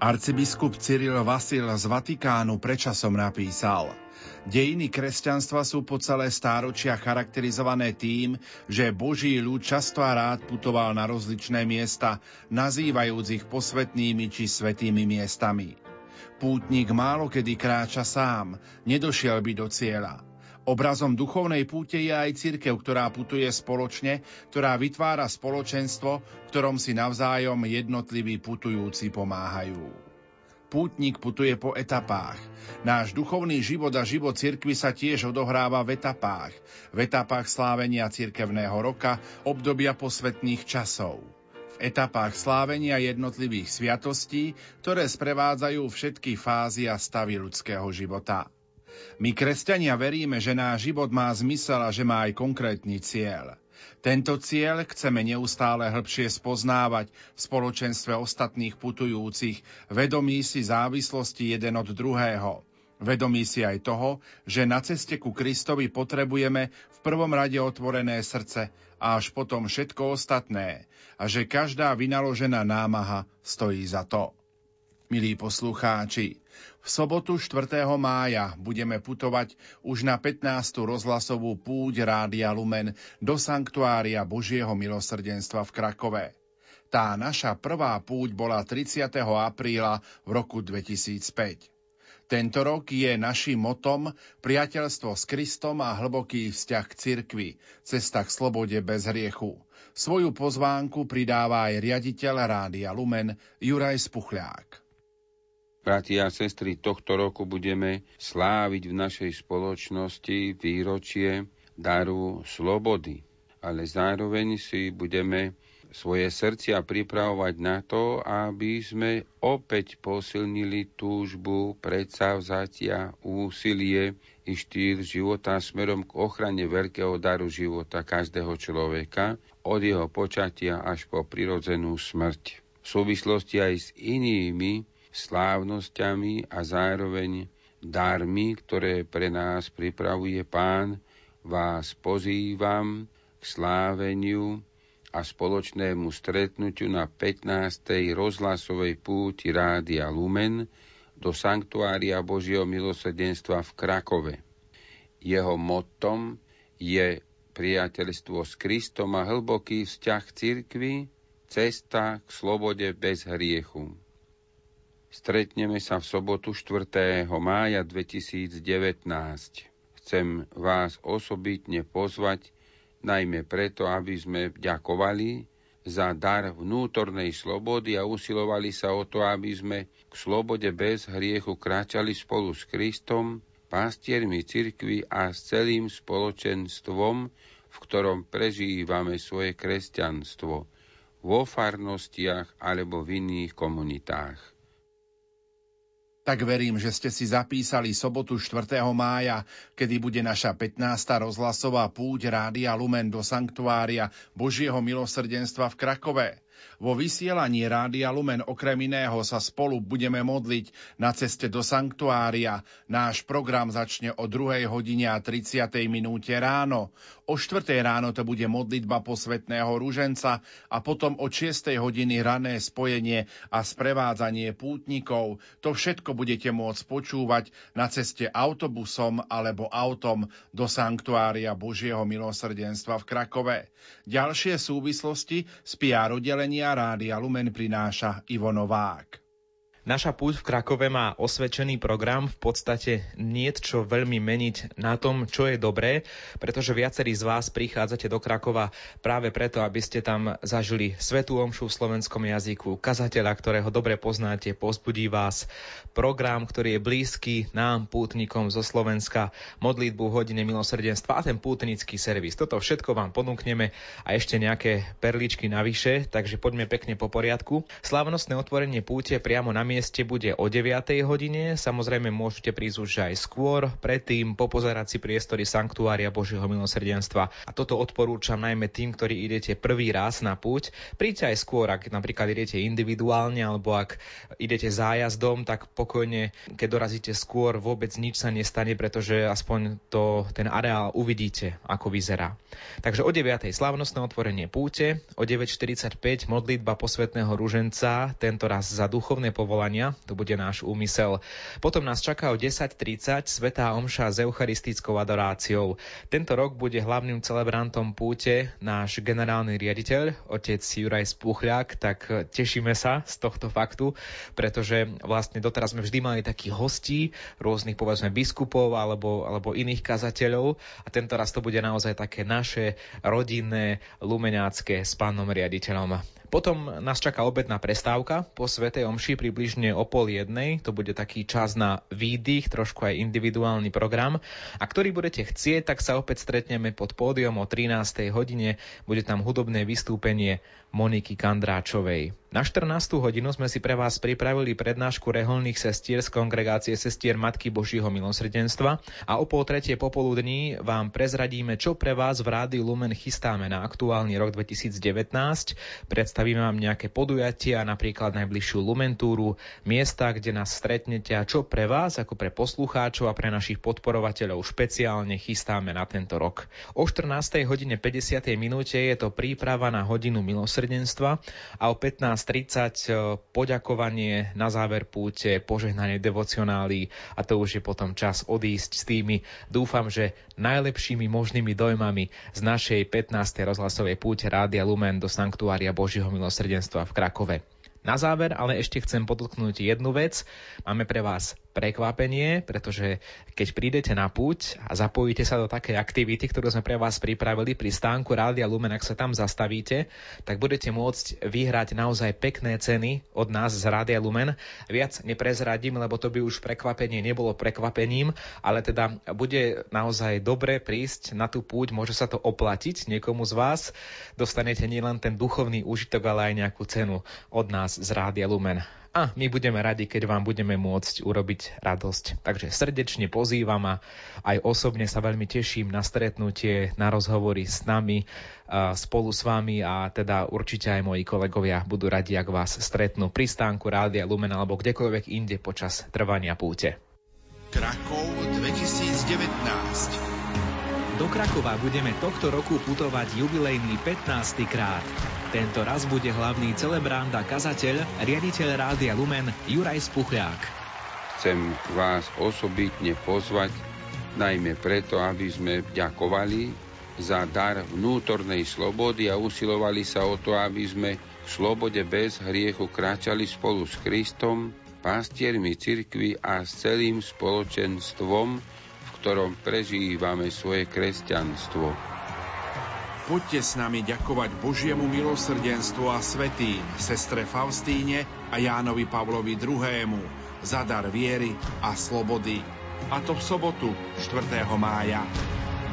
Arcibiskup Cyril Vasil z Vatikánu prečasom napísal Dejiny kresťanstva sú po celé stáročia charakterizované tým, že Boží ľud často a rád putoval na rozličné miesta, nazývajúc ich posvetnými či svetými miestami. Pútnik málo kedy kráča sám, nedošiel by do cieľa. Obrazom duchovnej púte je aj cirkev, ktorá putuje spoločne, ktorá vytvára spoločenstvo, ktorom si navzájom jednotliví putujúci pomáhajú. Pútnik putuje po etapách. Náš duchovný život a život cirkvy sa tiež odohráva v etapách. V etapách slávenia cirkevného roka, obdobia posvetných časov etapách slávenia jednotlivých sviatostí, ktoré sprevádzajú všetky fázy a stavy ľudského života. My, kresťania, veríme, že náš život má zmysel a že má aj konkrétny cieľ. Tento cieľ chceme neustále hĺbšie spoznávať v spoločenstve ostatných putujúcich, vedomí si závislosti jeden od druhého. Vedomí si aj toho, že na ceste ku Kristovi potrebujeme v prvom rade otvorené srdce a až potom všetko ostatné a že každá vynaložená námaha stojí za to. Milí poslucháči, v sobotu 4. mája budeme putovať už na 15. rozhlasovú púť Rádia Lumen do Sanktuária Božieho milosrdenstva v Krakove. Tá naša prvá púť bola 30. apríla v roku 2005. Tento rok je našim motom priateľstvo s Kristom a hlboký vzťah k cirkvi, cesta k slobode bez hriechu. Svoju pozvánku pridáva aj riaditeľ Rádia Lumen Juraj Spuchľák. Bratia a sestry, tohto roku budeme sláviť v našej spoločnosti výročie daru slobody, ale zároveň si budeme svoje srdcia pripravovať na to, aby sme opäť posilnili túžbu, predsavzatia, úsilie i štýl života smerom k ochrane veľkého daru života každého človeka od jeho počatia až po prirodzenú smrť. V súvislosti aj s inými slávnosťami a zároveň darmi, ktoré pre nás pripravuje Pán, vás pozývam k sláveniu a spoločnému stretnutiu na 15. rozhlasovej púti Rádia Lumen do Sanktuária Božieho milosrdenstva v Krakove. Jeho motom je priateľstvo s Kristom a hlboký vzťah cirkvy, cesta k slobode bez hriechu. Stretneme sa v sobotu 4. mája 2019. Chcem vás osobitne pozvať najmä preto, aby sme ďakovali za dar vnútornej slobody a usilovali sa o to, aby sme k slobode bez hriechu kráčali spolu s Kristom, pastiermi cirkvy a s celým spoločenstvom, v ktorom prežívame svoje kresťanstvo, vo farnostiach alebo v iných komunitách tak verím, že ste si zapísali sobotu 4. mája, kedy bude naša 15. rozhlasová púť Rádia Lumen do Sanktuária Božieho milosrdenstva v Krakove. Vo vysielaní Rádia Lumen okrem iného sa spolu budeme modliť na ceste do sanktuária. Náš program začne o 2. hodine a 30. minúte ráno. O 4. ráno to bude modlitba posvetného rúženca a potom o 6. hodiny rané spojenie a sprevádzanie pútnikov. To všetko budete môcť počúvať na ceste autobusom alebo autom do sanktuária Božieho milosrdenstva v Krakove. Ďalšie súvislosti z PR oddelenia Rádia Lumen prináša Ivo Novák. Naša púť v Krakove má osvedčený program, v podstate nie čo veľmi meniť na tom, čo je dobré, pretože viacerí z vás prichádzate do Krakova práve preto, aby ste tam zažili svetú omšu v slovenskom jazyku, kazateľa, ktorého dobre poznáte, pozbudí vás, program, ktorý je blízky nám, pútnikom zo Slovenska, modlitbu hodine milosrdenstva a ten pútnický servis. Toto všetko vám ponúkneme a ešte nejaké perličky navyše, takže poďme pekne po poriadku. Slávnostné otvorenie púte priamo na mieste bude o 9. hodine. Samozrejme môžete prísť už aj skôr, predtým popozerať si priestory Sanktuária Božieho milosrdenstva. A toto odporúčam najmä tým, ktorí idete prvý raz na púť. Príďte aj skôr, ak napríklad idete individuálne alebo ak idete zájazdom, tak pokojne, keď dorazíte skôr, vôbec nič sa nestane, pretože aspoň to, ten areál uvidíte, ako vyzerá. Takže o 9. slavnostné otvorenie púte, o 9.45 modlitba posvetného ruženca, tento raz za duchovné povolanie podarovania, to bude náš úmysel. Potom nás čaká o 10.30 Svetá Omša s eucharistickou adoráciou. Tento rok bude hlavným celebrantom púte náš generálny riaditeľ, otec Juraj Spuchľák, tak tešíme sa z tohto faktu, pretože vlastne doteraz sme vždy mali takých hostí, rôznych povedzme biskupov alebo, alebo iných kazateľov a tento raz to bude naozaj také naše rodinné, lumeňácké s pánom riaditeľom. Potom nás čaká obedná prestávka po Svetej Omši približne o pol jednej. To bude taký čas na výdych, trošku aj individuálny program. A ktorý budete chcieť, tak sa opäť stretneme pod pódium o 13. hodine. Bude tam hudobné vystúpenie Moniky Kandráčovej. Na 14. hodinu sme si pre vás pripravili prednášku reholných sestier z kongregácie sestier Matky Božího milosrdenstva a o pol tretie popoludní vám prezradíme, čo pre vás v Rádiu Lumen chystáme na aktuálny rok 2019. Predstavíme vám nejaké podujatia, napríklad najbližšiu Lumentúru, miesta, kde nás stretnete a čo pre vás, ako pre poslucháčov a pre našich podporovateľov špeciálne chystáme na tento rok. O 14. hodine 50. minúte je to príprava na hodinu milosrdenstva a o 15 15.30 e, poďakovanie na záver púte, požehnanie devocionály a to už je potom čas odísť s tými, dúfam, že najlepšími možnými dojmami z našej 15. rozhlasovej púte Rádia Lumen do Sanktuária Božieho milosrdenstva v Krakove. Na záver ale ešte chcem podotknúť jednu vec. Máme pre vás prekvapenie, pretože keď prídete na púť a zapojíte sa do takej aktivity, ktorú sme pre vás pripravili pri stánku Rádia Lumen, ak sa tam zastavíte, tak budete môcť vyhrať naozaj pekné ceny od nás z Rádia Lumen. Viac neprezradím, lebo to by už prekvapenie nebolo prekvapením, ale teda bude naozaj dobre prísť na tú púť, môže sa to oplatiť niekomu z vás. Dostanete nielen ten duchovný úžitok, ale aj nejakú cenu od nás z Rádia Lumen a my budeme radi, keď vám budeme môcť urobiť radosť. Takže srdečne pozývam a aj osobne sa veľmi teším na stretnutie, na rozhovory s nami, spolu s vami a teda určite aj moji kolegovia budú radi, ak vás stretnú pri stánku Rádia Lumen alebo kdekoľvek inde počas trvania púte. Krakov 2019 do Krakova budeme tohto roku putovať jubilejný 15. krát. Tento raz bude hlavný celebrant a kazateľ, riaditeľ Rádia Lumen Juraj Spuchľák. Chcem vás osobitne pozvať, najmä preto, aby sme ďakovali za dar vnútornej slobody a usilovali sa o to, aby sme v slobode bez hriechu kráčali spolu s Kristom, pastiermi cirkvi a s celým spoločenstvom, ktorom prežívame svoje kresťanstvo. Poďte s nami ďakovať Božiemu milosrdenstvu a svetým, sestre Faustíne a Jánovi Pavlovi II. za dar viery a slobody. A to v sobotu 4. mája.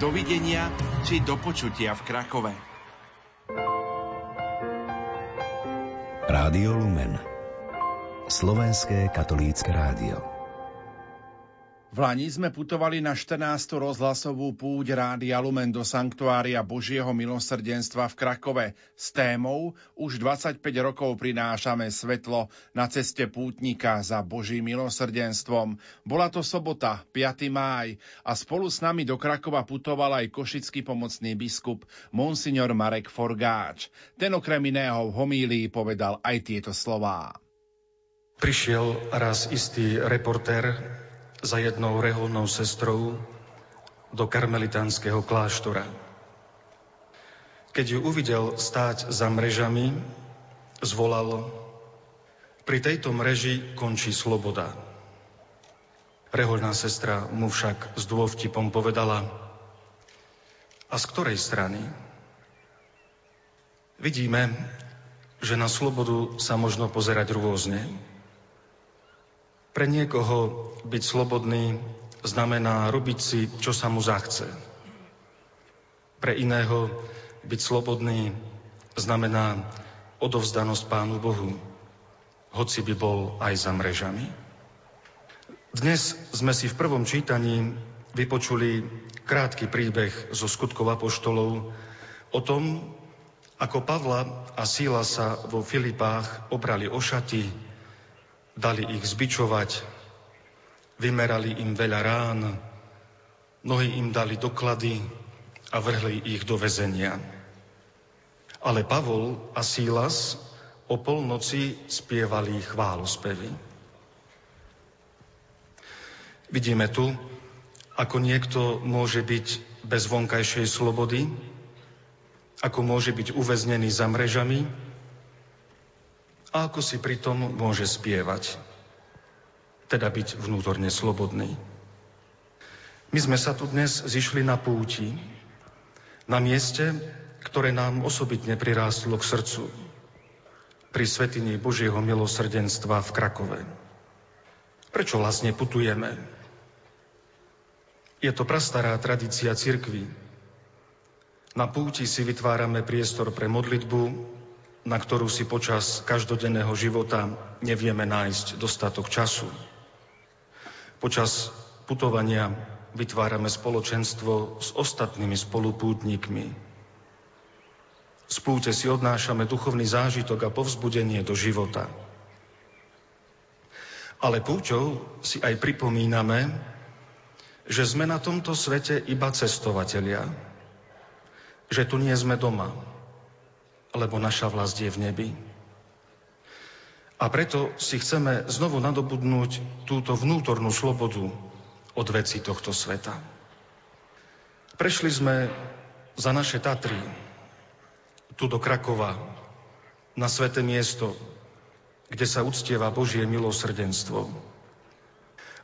Dovidenia či do počutia v Krakove. Rádio Lumen Slovenské katolícke rádio v Lani sme putovali na 14. rozhlasovú púť Rádia Lumen do Sanktuária Božieho milosrdenstva v Krakove s témou Už 25 rokov prinášame svetlo na ceste pútnika za Božím milosrdenstvom. Bola to sobota, 5. máj a spolu s nami do Krakova putoval aj košický pomocný biskup Monsignor Marek Forgáč. Ten okrem iného v homílii povedal aj tieto slová. Prišiel raz istý reportér za jednou reholnou sestrou do karmelitánskeho kláštora. Keď ju uvidel stáť za mrežami, zvolal Pri tejto mreži končí sloboda. Reholná sestra mu však s dôvtipom povedala A z ktorej strany? Vidíme, že na slobodu sa možno pozerať rôzne. Pre niekoho byť slobodný znamená robiť si, čo sa mu zachce. Pre iného byť slobodný znamená odovzdanosť Pánu Bohu, hoci by bol aj za mrežami. Dnes sme si v prvom čítaní vypočuli krátky príbeh zo skutkov apoštolov o tom, ako Pavla a Síla sa vo Filipách obrali o šaty, dali ich zbičovať, vymerali im veľa rán, nohy im dali doklady a vrhli ich do väzenia. Ale Pavol a Sílas o polnoci spievali chválospevy. Vidíme tu, ako niekto môže byť bez vonkajšej slobody, ako môže byť uväznený za mrežami a ako si pritom môže spievať, teda byť vnútorne slobodný. My sme sa tu dnes zišli na púti, na mieste, ktoré nám osobitne prirástlo k srdcu, pri svetini Božieho milosrdenstva v Krakove. Prečo vlastne putujeme? Je to prastará tradícia cirkvy. Na púti si vytvárame priestor pre modlitbu, na ktorú si počas každodenného života nevieme nájsť dostatok času. Počas putovania vytvárame spoločenstvo s ostatnými spolupútnikmi. Z púte si odnášame duchovný zážitok a povzbudenie do života. Ale púťou si aj pripomíname, že sme na tomto svete iba cestovatelia. Že tu nie sme doma, lebo naša vlast je v nebi. A preto si chceme znovu nadobudnúť túto vnútornú slobodu, od veci tohto sveta. Prešli sme za naše Tatry, tu do Krakova, na sveté miesto, kde sa uctieva Božie milosrdenstvo.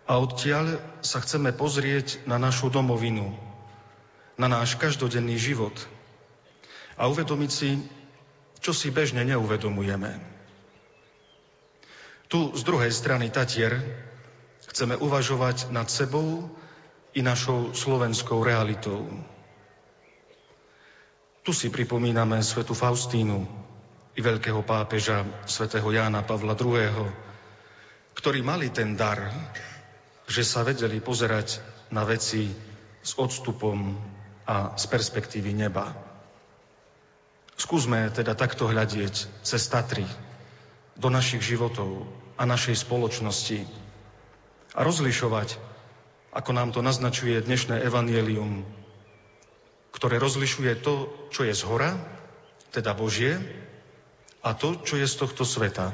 A odtiaľ sa chceme pozrieť na našu domovinu, na náš každodenný život a uvedomiť si, čo si bežne neuvedomujeme. Tu z druhej strany Tatier Chceme uvažovať nad sebou i našou slovenskou realitou. Tu si pripomíname svetu Faustínu i veľkého pápeža svätého Jána Pavla II., ktorí mali ten dar, že sa vedeli pozerať na veci s odstupom a z perspektívy neba. Skúsme teda takto hľadieť cez Tatry do našich životov a našej spoločnosti, a rozlišovať, ako nám to naznačuje dnešné evanielium, ktoré rozlišuje to, čo je z hora, teda Božie, a to, čo je z tohto sveta,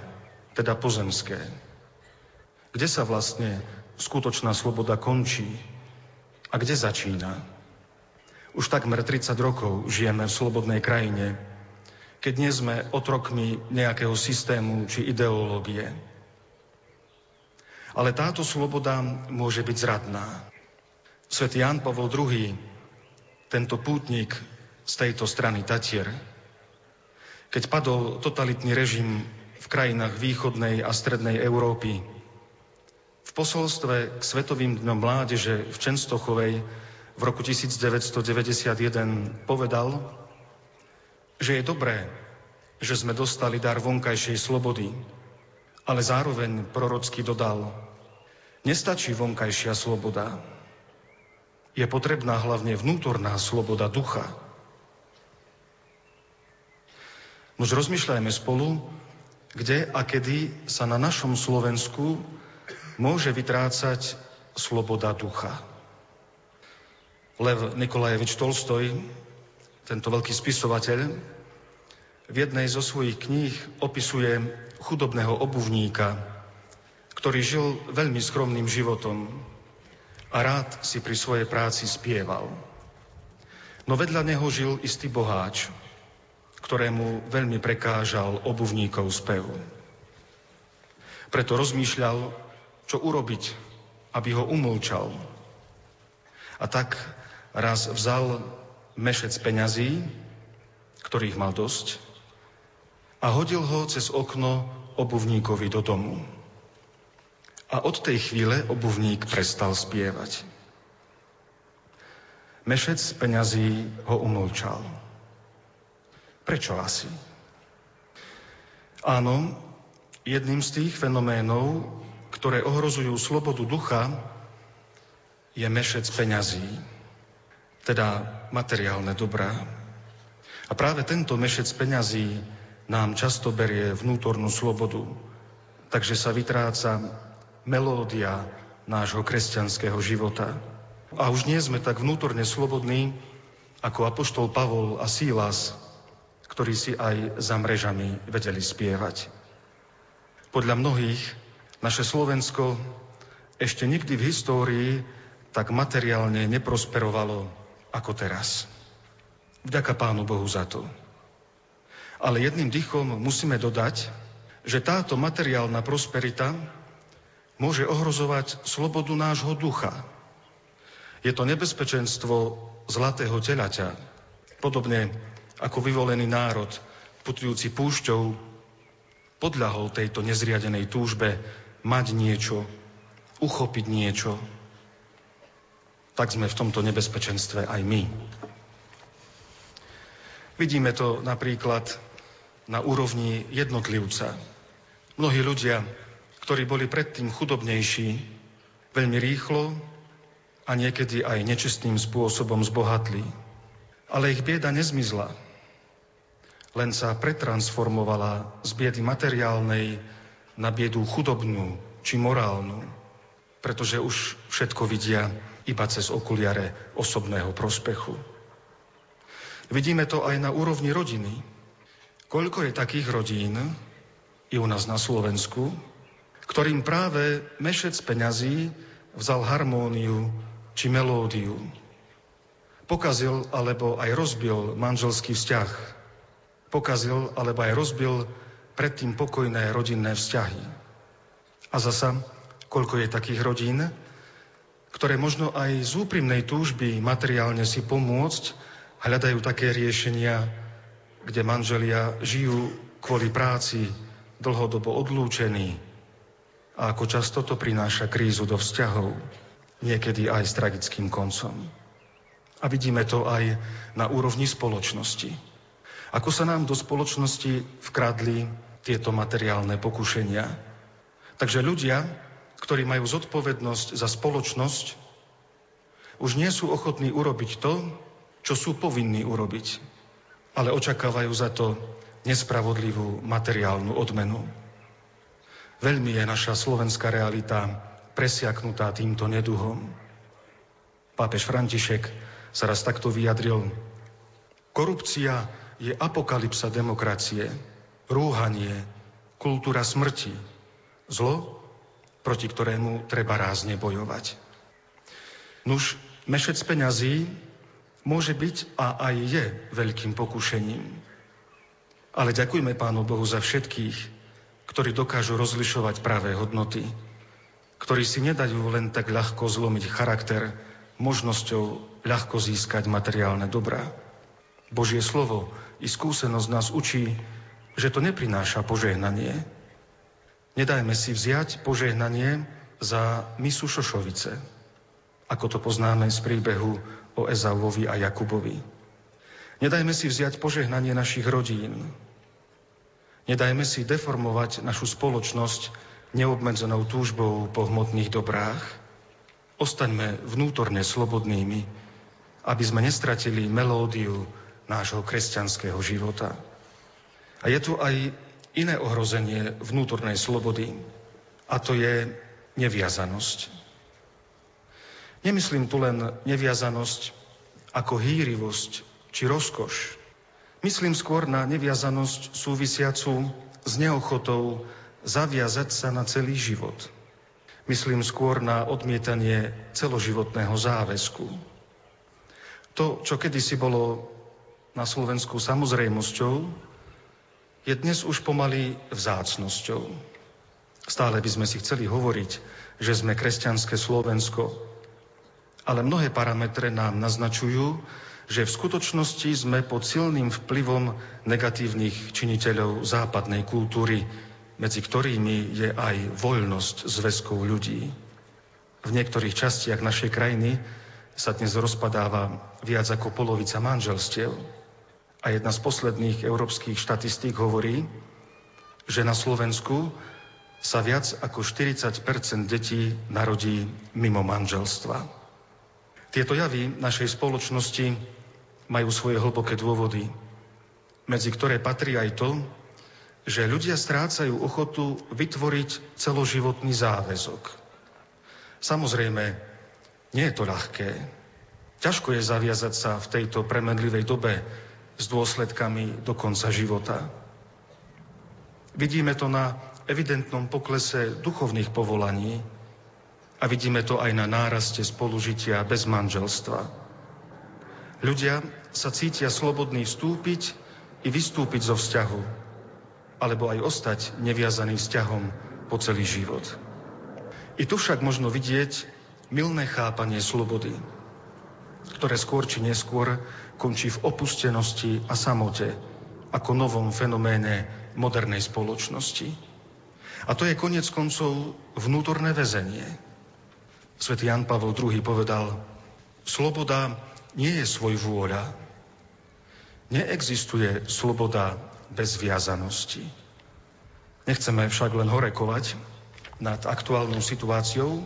teda pozemské. Kde sa vlastne skutočná sloboda končí a kde začína? Už takmer 30 rokov žijeme v slobodnej krajine, keď nie sme otrokmi nejakého systému či ideológie. Ale táto sloboda môže byť zradná. Svetý Jan Pavol II, tento pútnik z tejto strany Tatier, keď padol totalitný režim v krajinách východnej a strednej Európy, v posolstve k Svetovým dňom mládeže v Čenstochovej v roku 1991 povedal, že je dobré, že sme dostali dar vonkajšej slobody, ale zároveň prorocky dodal, nestačí vonkajšia sloboda, je potrebná hlavne vnútorná sloboda ducha. Nož rozmýšľajme spolu, kde a kedy sa na našom Slovensku môže vytrácať sloboda ducha. Lev Nikolajevič Tolstoj, tento veľký spisovateľ, v jednej zo svojich kníh opisuje chudobného obuvníka, ktorý žil veľmi skromným životom a rád si pri svojej práci spieval. No vedľa neho žil istý boháč, ktorému veľmi prekážal obuvníkov spev. Preto rozmýšľal, čo urobiť, aby ho umlčal. A tak raz vzal mešec peňazí, ktorých mal dosť, a hodil ho cez okno obuvníkovi do domu. A od tej chvíle obuvník prestal spievať. Mešec peňazí ho umlčal. Prečo asi? Áno, jedným z tých fenoménov, ktoré ohrozujú slobodu ducha, je mešec peňazí, teda materiálne dobrá. A práve tento mešec peňazí nám často berie vnútornú slobodu, takže sa vytráca melódia nášho kresťanského života. A už nie sme tak vnútorne slobodní, ako apoštol Pavol a Sílas, ktorí si aj za mrežami vedeli spievať. Podľa mnohých naše Slovensko ešte nikdy v histórii tak materiálne neprosperovalo ako teraz. Vďaka Pánu Bohu za to. Ale jedným dychom musíme dodať, že táto materiálna prosperita môže ohrozovať slobodu nášho ducha. Je to nebezpečenstvo zlatého telaťa, podobne ako vyvolený národ, putujúci púšťou, podľahol tejto nezriadenej túžbe mať niečo, uchopiť niečo, tak sme v tomto nebezpečenstve aj my. Vidíme to napríklad na úrovni jednotlivca. Mnohí ľudia, ktorí boli predtým chudobnejší, veľmi rýchlo a niekedy aj nečistým spôsobom zbohatli. Ale ich bieda nezmizla. Len sa pretransformovala z biedy materiálnej na biedu chudobnú či morálnu, pretože už všetko vidia iba cez okuliare osobného prospechu. Vidíme to aj na úrovni rodiny. Koľko je takých rodín, i u nás na Slovensku, ktorým práve mešec peňazí vzal harmóniu či melódiu. Pokazil alebo aj rozbil manželský vzťah. Pokazil alebo aj rozbil predtým pokojné rodinné vzťahy. A zasa, koľko je takých rodín, ktoré možno aj z úprimnej túžby materiálne si pomôcť hľadajú také riešenia, kde manželia žijú kvôli práci dlhodobo odlúčení a ako často to prináša krízu do vzťahov, niekedy aj s tragickým koncom. A vidíme to aj na úrovni spoločnosti. Ako sa nám do spoločnosti vkradli tieto materiálne pokušenia. Takže ľudia, ktorí majú zodpovednosť za spoločnosť, už nie sú ochotní urobiť to, čo sú povinní urobiť, ale očakávajú za to nespravodlivú materiálnu odmenu. Veľmi je naša slovenská realita presiaknutá týmto neduhom. Pápež František sa raz takto vyjadril. Korupcia je apokalypsa demokracie, rúhanie, kultúra smrti, zlo, proti ktorému treba rázne bojovať. Nuž, mešec peňazí môže byť a aj je veľkým pokušením. Ale ďakujme Pánu Bohu za všetkých, ktorí dokážu rozlišovať pravé hodnoty, ktorí si nedajú len tak ľahko zlomiť charakter možnosťou ľahko získať materiálne dobrá. Božie slovo i skúsenosť nás učí, že to neprináša požehnanie, Nedajme si vziať požehnanie za misu Šošovice, ako to poznáme z príbehu o Ezauvovi a Jakubovi. Nedajme si vziať požehnanie našich rodín. Nedajme si deformovať našu spoločnosť neobmedzenou túžbou po hmotných dobrách. Ostaňme vnútorne slobodnými, aby sme nestratili melódiu nášho kresťanského života. A je tu aj iné ohrozenie vnútornej slobody a to je neviazanosť. Nemyslím tu len neviazanosť ako hýrivosť či rozkoš. Myslím skôr na neviazanosť súvisiacu s neochotou zaviazať sa na celý život. Myslím skôr na odmietanie celoživotného záväzku. To, čo kedysi bolo na Slovensku samozrejmosťou, je dnes už pomaly vzácnosťou. Stále by sme si chceli hovoriť, že sme kresťanské Slovensko, ale mnohé parametre nám naznačujú, že v skutočnosti sme pod silným vplyvom negatívnych činiteľov západnej kultúry, medzi ktorými je aj voľnosť zväzkov ľudí. V niektorých častiach našej krajiny sa dnes rozpadáva viac ako polovica manželstiev. A jedna z posledných európskych štatistík hovorí, že na Slovensku sa viac ako 40% detí narodí mimo manželstva. Tieto javy našej spoločnosti majú svoje hlboké dôvody, medzi ktoré patrí aj to, že ľudia strácajú ochotu vytvoriť celoživotný záväzok. Samozrejme, nie je to ľahké. Ťažko je zaviazať sa v tejto premedlivej dobe s dôsledkami do konca života. Vidíme to na evidentnom poklese duchovných povolaní, A vidíme to aj na náraste spolužitia bez manželstva. Ľudia sa cítia slobodní vstúpiť i vystúpiť zo vzťahu, alebo aj ostať neviazaný vzťahom po celý život. I tu však možno vidieť milné chápanie slobody, ktoré skôr či neskôr končí v opustenosti a samote, ako novom fenoméne modernej spoločnosti. A to je konec koncov vnútorné väzenie. Svetý Jan Pavel II povedal, sloboda nie je svoj vôľa. Neexistuje sloboda bez viazanosti. Nechceme však len horekovať nad aktuálnou situáciou.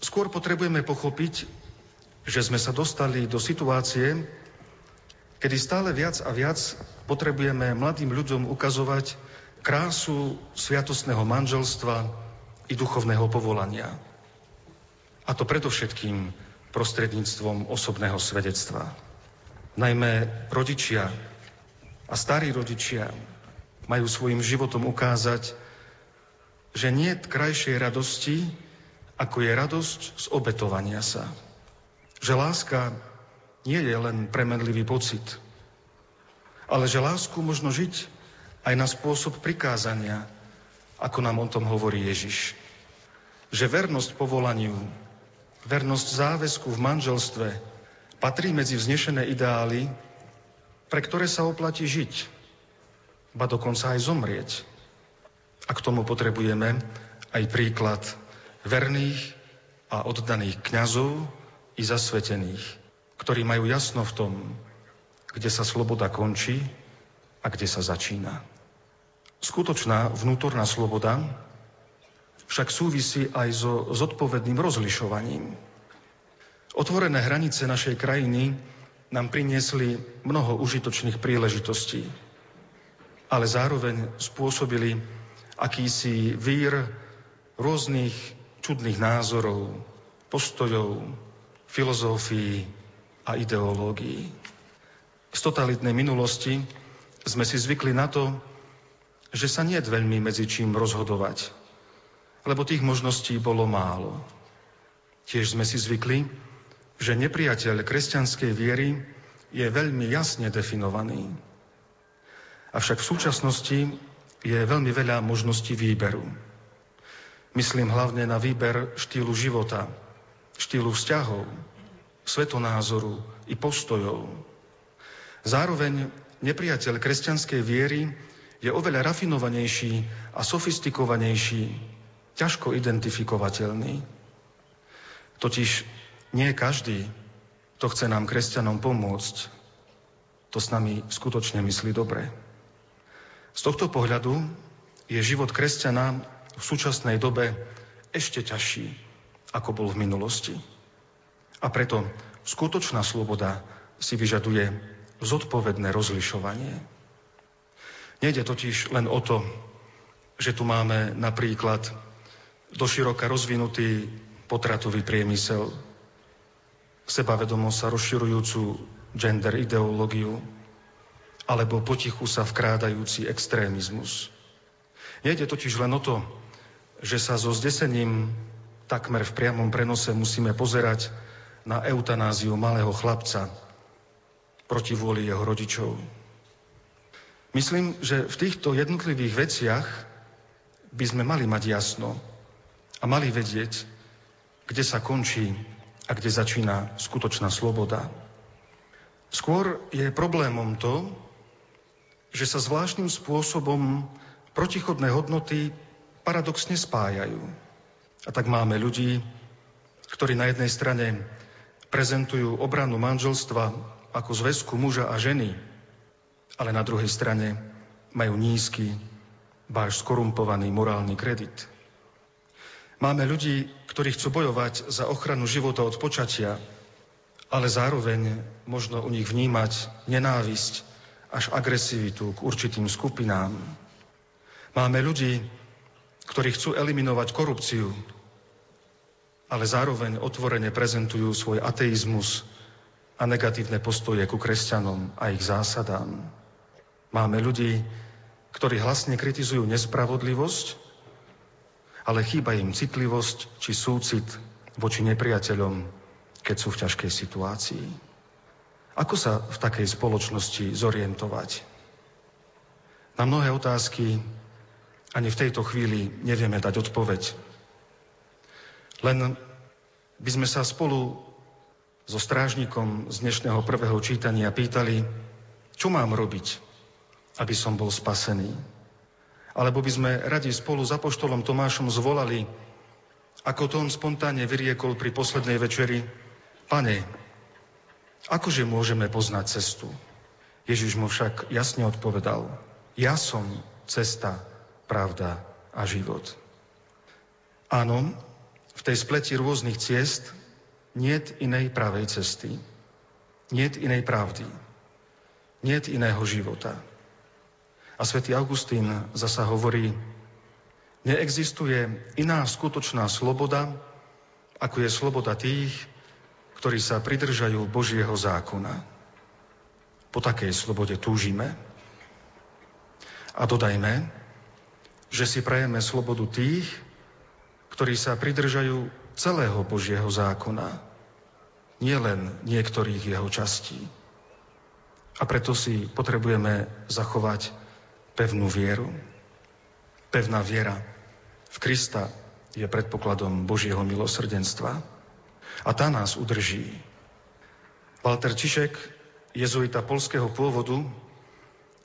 Skôr potrebujeme pochopiť, že sme sa dostali do situácie, kedy stále viac a viac potrebujeme mladým ľuďom ukazovať krásu sviatostného manželstva i duchovného povolania. A to predovšetkým prostredníctvom osobného svedectva. Najmä rodičia a starí rodičia majú svojim životom ukázať, že nie je krajšej radosti, ako je radosť z obetovania sa. Že láska nie je len premenlivý pocit, ale že lásku možno žiť aj na spôsob prikázania, ako nám o tom hovorí Ježiš. Že vernosť povolaniu, vernosť záväzku v manželstve patrí medzi vznešené ideály, pre ktoré sa oplatí žiť, ba dokonca aj zomrieť. A k tomu potrebujeme aj príklad verných a oddaných kňazov i zasvetených ktorí majú jasno v tom, kde sa sloboda končí a kde sa začína. Skutočná vnútorná sloboda však súvisí aj so zodpovedným rozlišovaním. Otvorené hranice našej krajiny nám priniesli mnoho užitočných príležitostí, ale zároveň spôsobili akýsi vír rôznych čudných názorov, postojov, filozofií, a ideológií. Z totalitnej minulosti sme si zvykli na to, že sa nie veľmi medzi čím rozhodovať, lebo tých možností bolo málo. Tiež sme si zvykli, že nepriateľ kresťanskej viery je veľmi jasne definovaný. Avšak v súčasnosti je veľmi veľa možností výberu. Myslím hlavne na výber štýlu života, štýlu vzťahov, svetonázoru i postojov. Zároveň nepriateľ kresťanskej viery je oveľa rafinovanejší a sofistikovanejší, ťažko identifikovateľný. Totiž nie každý, kto chce nám kresťanom pomôcť, to s nami skutočne myslí dobre. Z tohto pohľadu je život kresťana v súčasnej dobe ešte ťažší, ako bol v minulosti. A preto skutočná sloboda si vyžaduje zodpovedné rozlišovanie. Nejde totiž len o to, že tu máme napríklad doširoka rozvinutý potratový priemysel, sebavedomo sa rozširujúcu gender ideológiu, alebo potichu sa vkrádajúci extrémizmus. Nejde totiž len o to, že sa so zdesením takmer v priamom prenose musíme pozerať na eutanáziu malého chlapca proti vôli jeho rodičov. Myslím, že v týchto jednotlivých veciach by sme mali mať jasno a mali vedieť, kde sa končí a kde začína skutočná sloboda. Skôr je problémom to, že sa zvláštnym spôsobom protichodné hodnoty paradoxne spájajú. A tak máme ľudí, ktorí na jednej strane prezentujú obranu manželstva ako zväzku muža a ženy, ale na druhej strane majú nízky, báž skorumpovaný morálny kredit. Máme ľudí, ktorí chcú bojovať za ochranu života od počatia, ale zároveň možno u nich vnímať nenávisť až agresivitu k určitým skupinám. Máme ľudí, ktorí chcú eliminovať korupciu, ale zároveň otvorene prezentujú svoj ateizmus a negatívne postoje ku kresťanom a ich zásadám. Máme ľudí, ktorí hlasne kritizujú nespravodlivosť ale chýba im citlivosť či súcit voči nepriateľom, keď sú v ťažkej situácii. Ako sa v takej spoločnosti zorientovať? Na mnohé otázky ani v tejto chvíli nevieme dať odpoveď. Len by sme sa spolu so strážnikom z dnešného prvého čítania pýtali, čo mám robiť, aby som bol spasený. Alebo by sme radi spolu s Apoštolom Tomášom zvolali, ako to on spontánne vyriekol pri poslednej večeri, Pane, akože môžeme poznať cestu? Ježiš mu však jasne odpovedal, ja som cesta, pravda a život. Áno, v tej spleti rôznych ciest niet inej pravej cesty, niet inej pravdy, niet iného života. A svätý Augustín zasa hovorí, neexistuje iná skutočná sloboda, ako je sloboda tých, ktorí sa pridržajú Božieho zákona. Po takej slobode túžime. A dodajme, že si prajeme slobodu tých, ktorí sa pridržajú celého Božieho zákona, nielen niektorých jeho častí. A preto si potrebujeme zachovať pevnú vieru. Pevná viera v Krista je predpokladom Božieho milosrdenstva a tá nás udrží. Walter Čišek, jezuita polského pôvodu,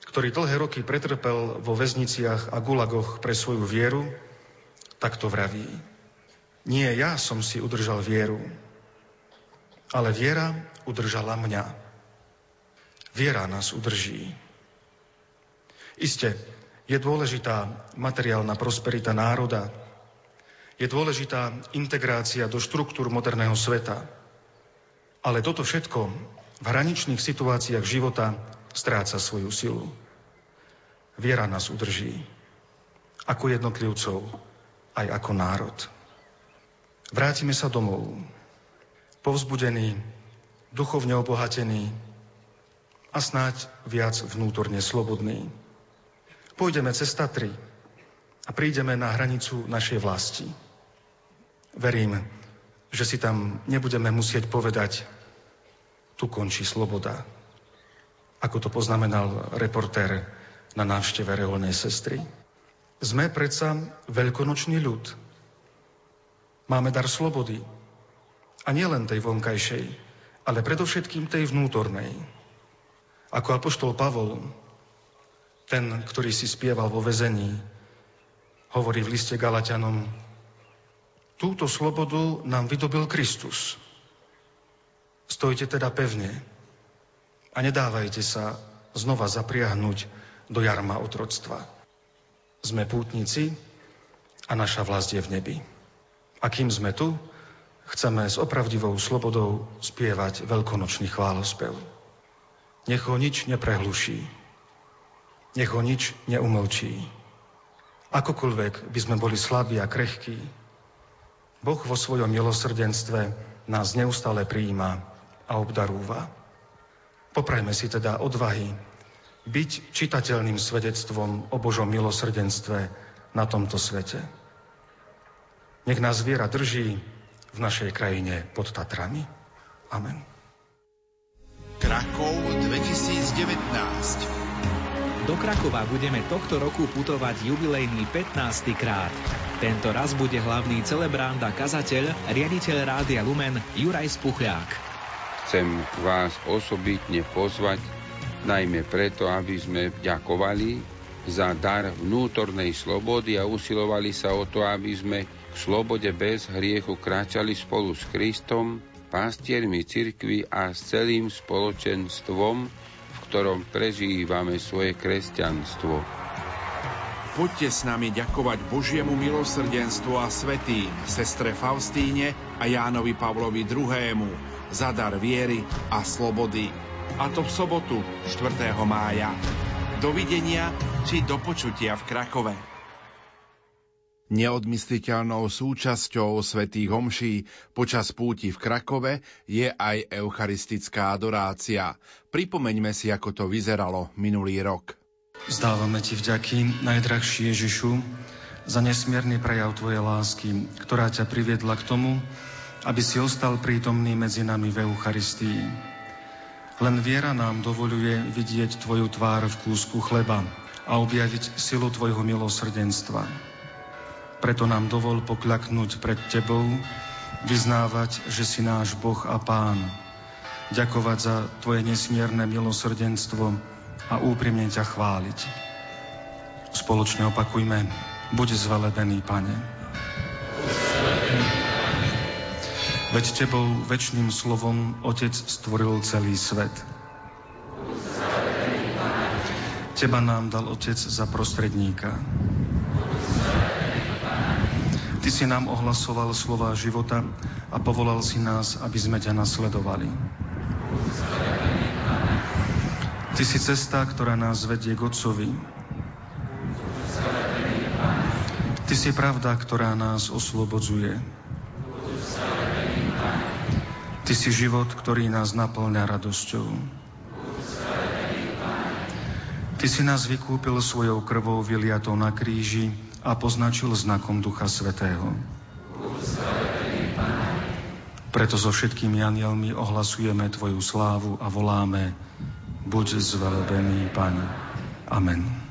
ktorý dlhé roky pretrpel vo väzniciach a gulagoch pre svoju vieru, takto vraví. Nie ja som si udržal vieru, ale viera udržala mňa. Viera nás udrží. Isté, je dôležitá materiálna prosperita národa, je dôležitá integrácia do štruktúr moderného sveta. Ale toto všetko v hraničných situáciách života stráca svoju silu. Viera nás udrží ako jednotlivcov, aj ako národ. Vrátime sa domov, povzbudení, duchovne obohatení a snáď viac vnútorne slobodní pôjdeme cez Tatry a prídeme na hranicu našej vlasti. Verím, že si tam nebudeme musieť povedať, tu končí sloboda. Ako to poznamenal reportér na návšteve reholnej sestry. Sme predsa veľkonočný ľud. Máme dar slobody. A nielen tej vonkajšej, ale predovšetkým tej vnútornej. Ako apoštol Pavol ten, ktorý si spieval vo vezení, hovorí v liste Galatianom, túto slobodu nám vydobil Kristus. Stojte teda pevne a nedávajte sa znova zapriahnuť do jarma otroctva. Sme pútnici a naša vlast je v nebi. A kým sme tu, chceme s opravdivou slobodou spievať veľkonočný chválospev. Nech ho nič neprehluší, nech ho nič neumlčí. Akokoľvek by sme boli slabí a krehkí, Boh vo svojom milosrdenstve nás neustále prijíma a obdarúva. Poprajme si teda odvahy byť čitateľným svedectvom o Božom milosrdenstve na tomto svete. Nech nás viera drží v našej krajine pod Tatrami. Amen. Krakov 2019 do Krakova budeme tohto roku putovať jubilejný 15. krát. Tento raz bude hlavný celebrant a kazateľ, riaditeľ Rádia Lumen Juraj Spuchľák. Chcem vás osobitne pozvať, najmä preto, aby sme ďakovali za dar vnútornej slobody a usilovali sa o to, aby sme v slobode bez hriechu kráčali spolu s Kristom, pastiermi cirkvy a s celým spoločenstvom, ktorom prežívame svoje kresťanstvo. Poďte s nami ďakovať Božiemu milosrdenstvu a svetým, sestre Faustíne a Jánovi Pavlovi II. za dar viery a slobody. A to v sobotu 4. mája. Dovidenia či do počutia v Krakove. Neodmysliteľnou súčasťou svätých homší počas púti v Krakove je aj eucharistická adorácia. Pripomeňme si, ako to vyzeralo minulý rok. Zdávame Ti vďaky, najdrahší Ježišu, za nesmierny prejav Tvojej lásky, ktorá ťa priviedla k tomu, aby si ostal prítomný medzi nami v Eucharistii. Len viera nám dovoluje vidieť Tvoju tvár v kúsku chleba a objaviť silu Tvojho milosrdenstva. Preto nám dovol pokľaknúť pred Tebou, vyznávať, že si náš Boh a Pán, ďakovať za Tvoje nesmierne milosrdenstvo a úprimne ťa chváliť. Spoločne opakujme, buď zvelebený, Pane. Veď Tebou väčšným slovom Otec stvoril celý svet. Teba nám dal Otec za prostredníka. Ty si nám ohlasoval slova života a povolal si nás, aby sme ťa nasledovali. Ty si cesta, ktorá nás vedie k Otcovi. Ty si pravda, ktorá nás oslobodzuje. Ty si život, ktorý nás naplňa radosťou. Ty si nás vykúpil svojou krvou vyliatou na kríži a poznačil znakom Ducha Svetého. Preto so všetkými anielmi ohlasujeme Tvoju slávu a voláme buď zvelebený, Pane. Amen.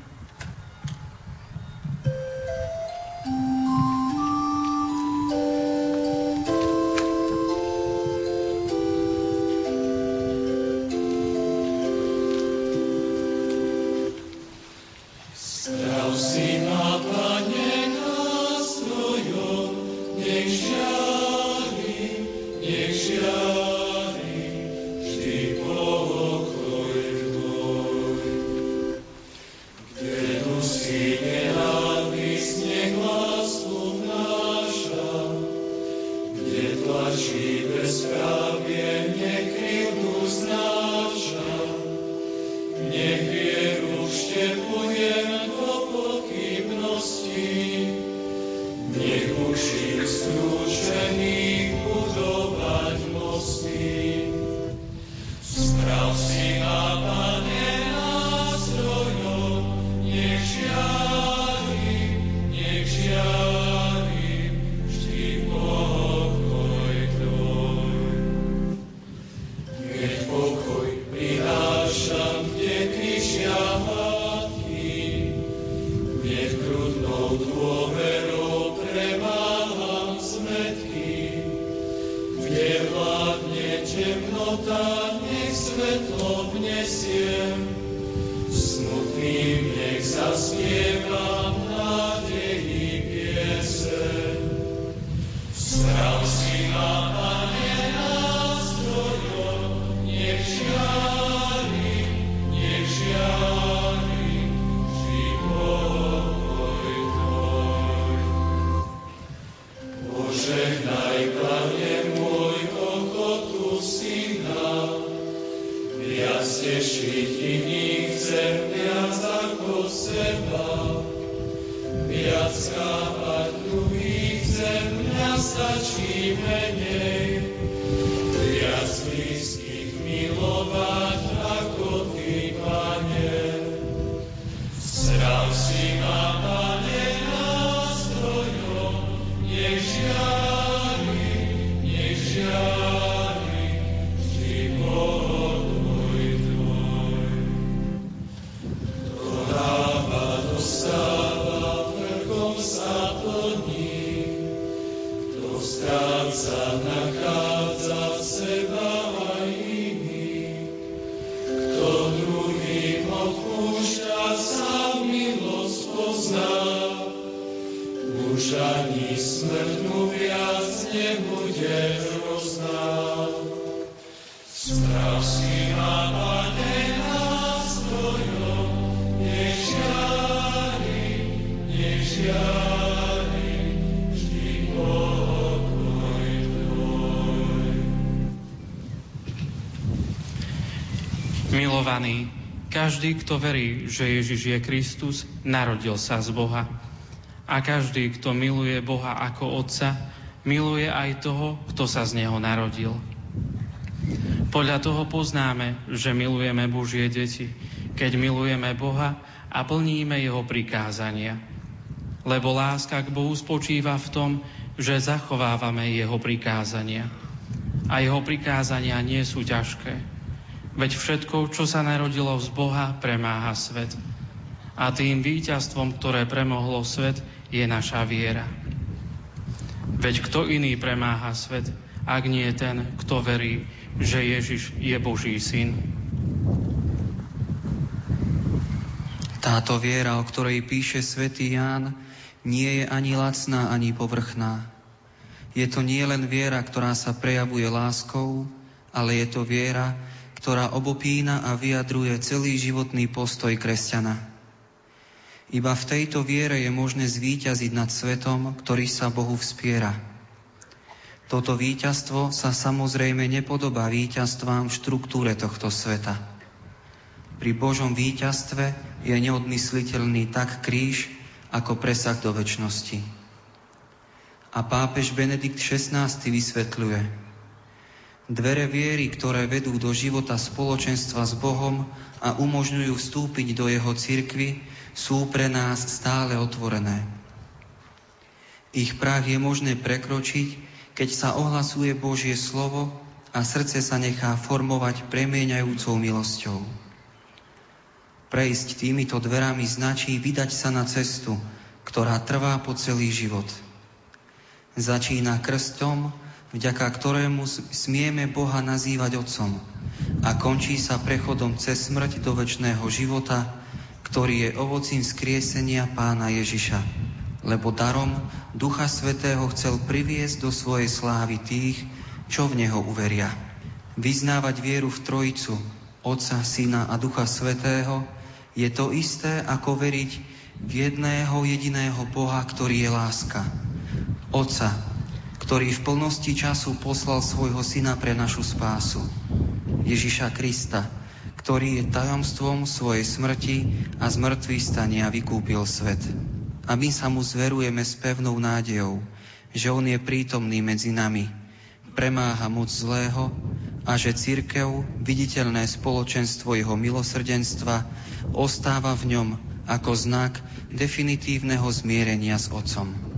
Každý, kto verí, že Ježiš je Kristus, narodil sa z Boha. A každý, kto miluje Boha ako Otca, miluje aj toho, kto sa z Neho narodil. Podľa toho poznáme, že milujeme Božie deti, keď milujeme Boha a plníme Jeho prikázania. lebo láska k Bohu spočíva v tom, že zachovávame Jeho prikázania. A Jeho prikázania nie sú ťažké. Veď všetko, čo sa narodilo z Boha, premáha svet. A tým víťazstvom, ktoré premohlo svet, je naša viera. Veď kto iný premáha svet, ak nie ten, kto verí, že Ježiš je Boží syn. Táto viera, o ktorej píše svätý Ján, nie je ani lacná, ani povrchná. Je to nie len viera, ktorá sa prejavuje láskou, ale je to viera, ktorá obopína a vyjadruje celý životný postoj kresťana. Iba v tejto viere je možné zvíťaziť nad svetom, ktorý sa Bohu vspiera. Toto víťazstvo sa samozrejme nepodobá víťazstvám v štruktúre tohto sveta. Pri Božom víťazstve je neodmysliteľný tak kríž, ako presah do väčšnosti. A pápež Benedikt XVI vysvetľuje, Dvere viery, ktoré vedú do života spoločenstva s Bohom a umožňujú vstúpiť do jeho cirkvy, sú pre nás stále otvorené. Ich práh je možné prekročiť, keď sa ohlasuje Božie slovo a srdce sa nechá formovať premieňajúcou milosťou. Prejsť týmito dverami značí vydať sa na cestu, ktorá trvá po celý život. Začína krstom, vďaka ktorému smieme Boha nazývať Otcom a končí sa prechodom cez smrť do väčšného života, ktorý je ovocím skriesenia pána Ježiša, lebo darom Ducha Svetého chcel priviesť do svojej slávy tých, čo v Neho uveria. Vyznávať vieru v Trojicu, Otca, Syna a Ducha Svetého je to isté, ako veriť v jedného jediného Boha, ktorý je láska. Otca, ktorý v plnosti času poslal svojho syna pre našu spásu. Ježiša Krista, ktorý je tajomstvom svojej smrti a zmrtvý stania vykúpil svet. A my sa mu zverujeme s pevnou nádejou, že on je prítomný medzi nami, premáha moc zlého a že církev, viditeľné spoločenstvo jeho milosrdenstva, ostáva v ňom ako znak definitívneho zmierenia s Otcom.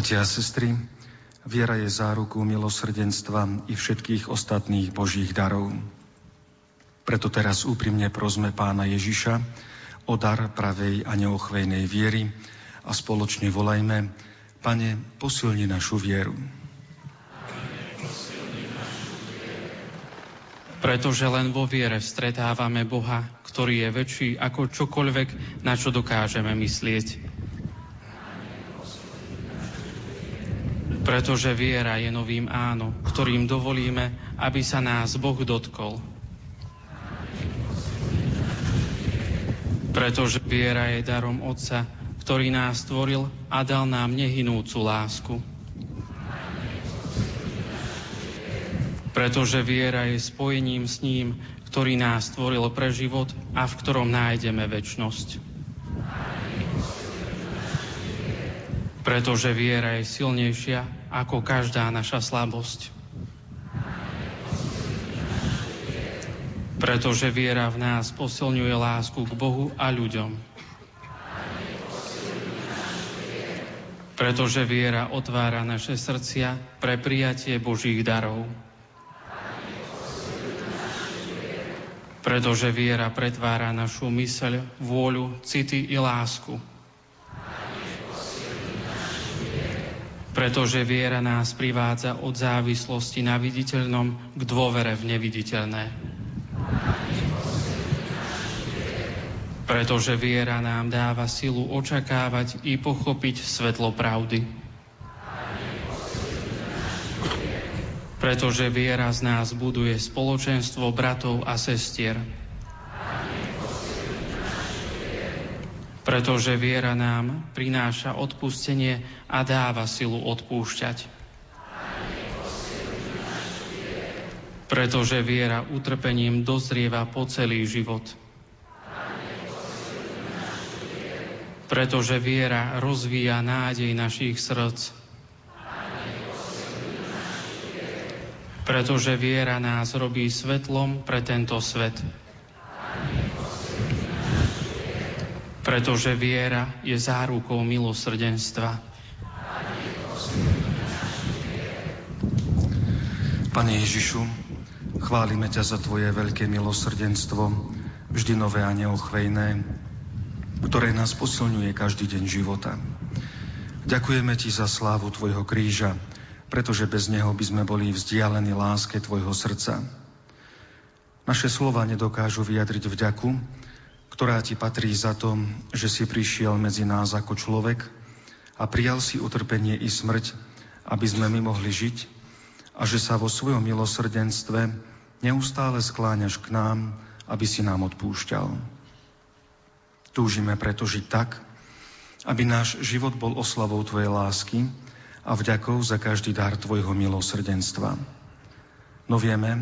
Bratia a sestry, viera je zárukou milosrdenstva i všetkých ostatných Božích darov. Preto teraz úprimne prosme pána Ježiša o dar pravej a neochvejnej viery a spoločne volajme, Pane, posilni našu vieru. Pretože len vo viere vstretávame Boha, ktorý je väčší ako čokoľvek, na čo dokážeme myslieť. Pretože viera je novým áno, ktorým dovolíme, aby sa nás Boh dotkol. Pretože viera je darom Otca, ktorý nás stvoril a dal nám nehynúcu lásku. Pretože viera je spojením s ním, ktorý nás stvoril pre život a v ktorom nájdeme väčnosť. pretože viera je silnejšia ako každá naša slabosť. Pretože viera v nás posilňuje lásku k Bohu a ľuďom. Pretože viera otvára naše srdcia pre prijatie Božích darov. Pretože viera pretvára našu myseľ, vôľu, city i lásku. Pretože viera nás privádza od závislosti na viditeľnom k dôvere v neviditeľné. Pretože viera nám dáva silu očakávať i pochopiť svetlo pravdy. Pretože viera z nás buduje spoločenstvo bratov a sestier. Pretože viera nám prináša odpustenie a dáva silu odpúšťať. Pretože viera utrpením dozrieva po celý život. Pretože viera rozvíja nádej našich srdc. Pretože viera nás robí svetlom pre tento svet. Pretože viera je zárukou milosrdenstva. Pane Ježišu, chválime ťa za Tvoje veľké milosrdenstvo, vždy nové a neochvejné, ktoré nás posilňuje každý deň života. Ďakujeme Ti za slávu Tvojho kríža, pretože bez neho by sme boli vzdialení láske Tvojho srdca. Naše slova nedokážu vyjadriť vďaku, ktorá ti patrí za to, že si prišiel medzi nás ako človek a prijal si utrpenie i smrť, aby sme my mohli žiť a že sa vo svojom milosrdenstve neustále skláňaš k nám, aby si nám odpúšťal. Túžime preto žiť tak, aby náš život bol oslavou Tvojej lásky a vďakou za každý dar Tvojho milosrdenstva. No vieme,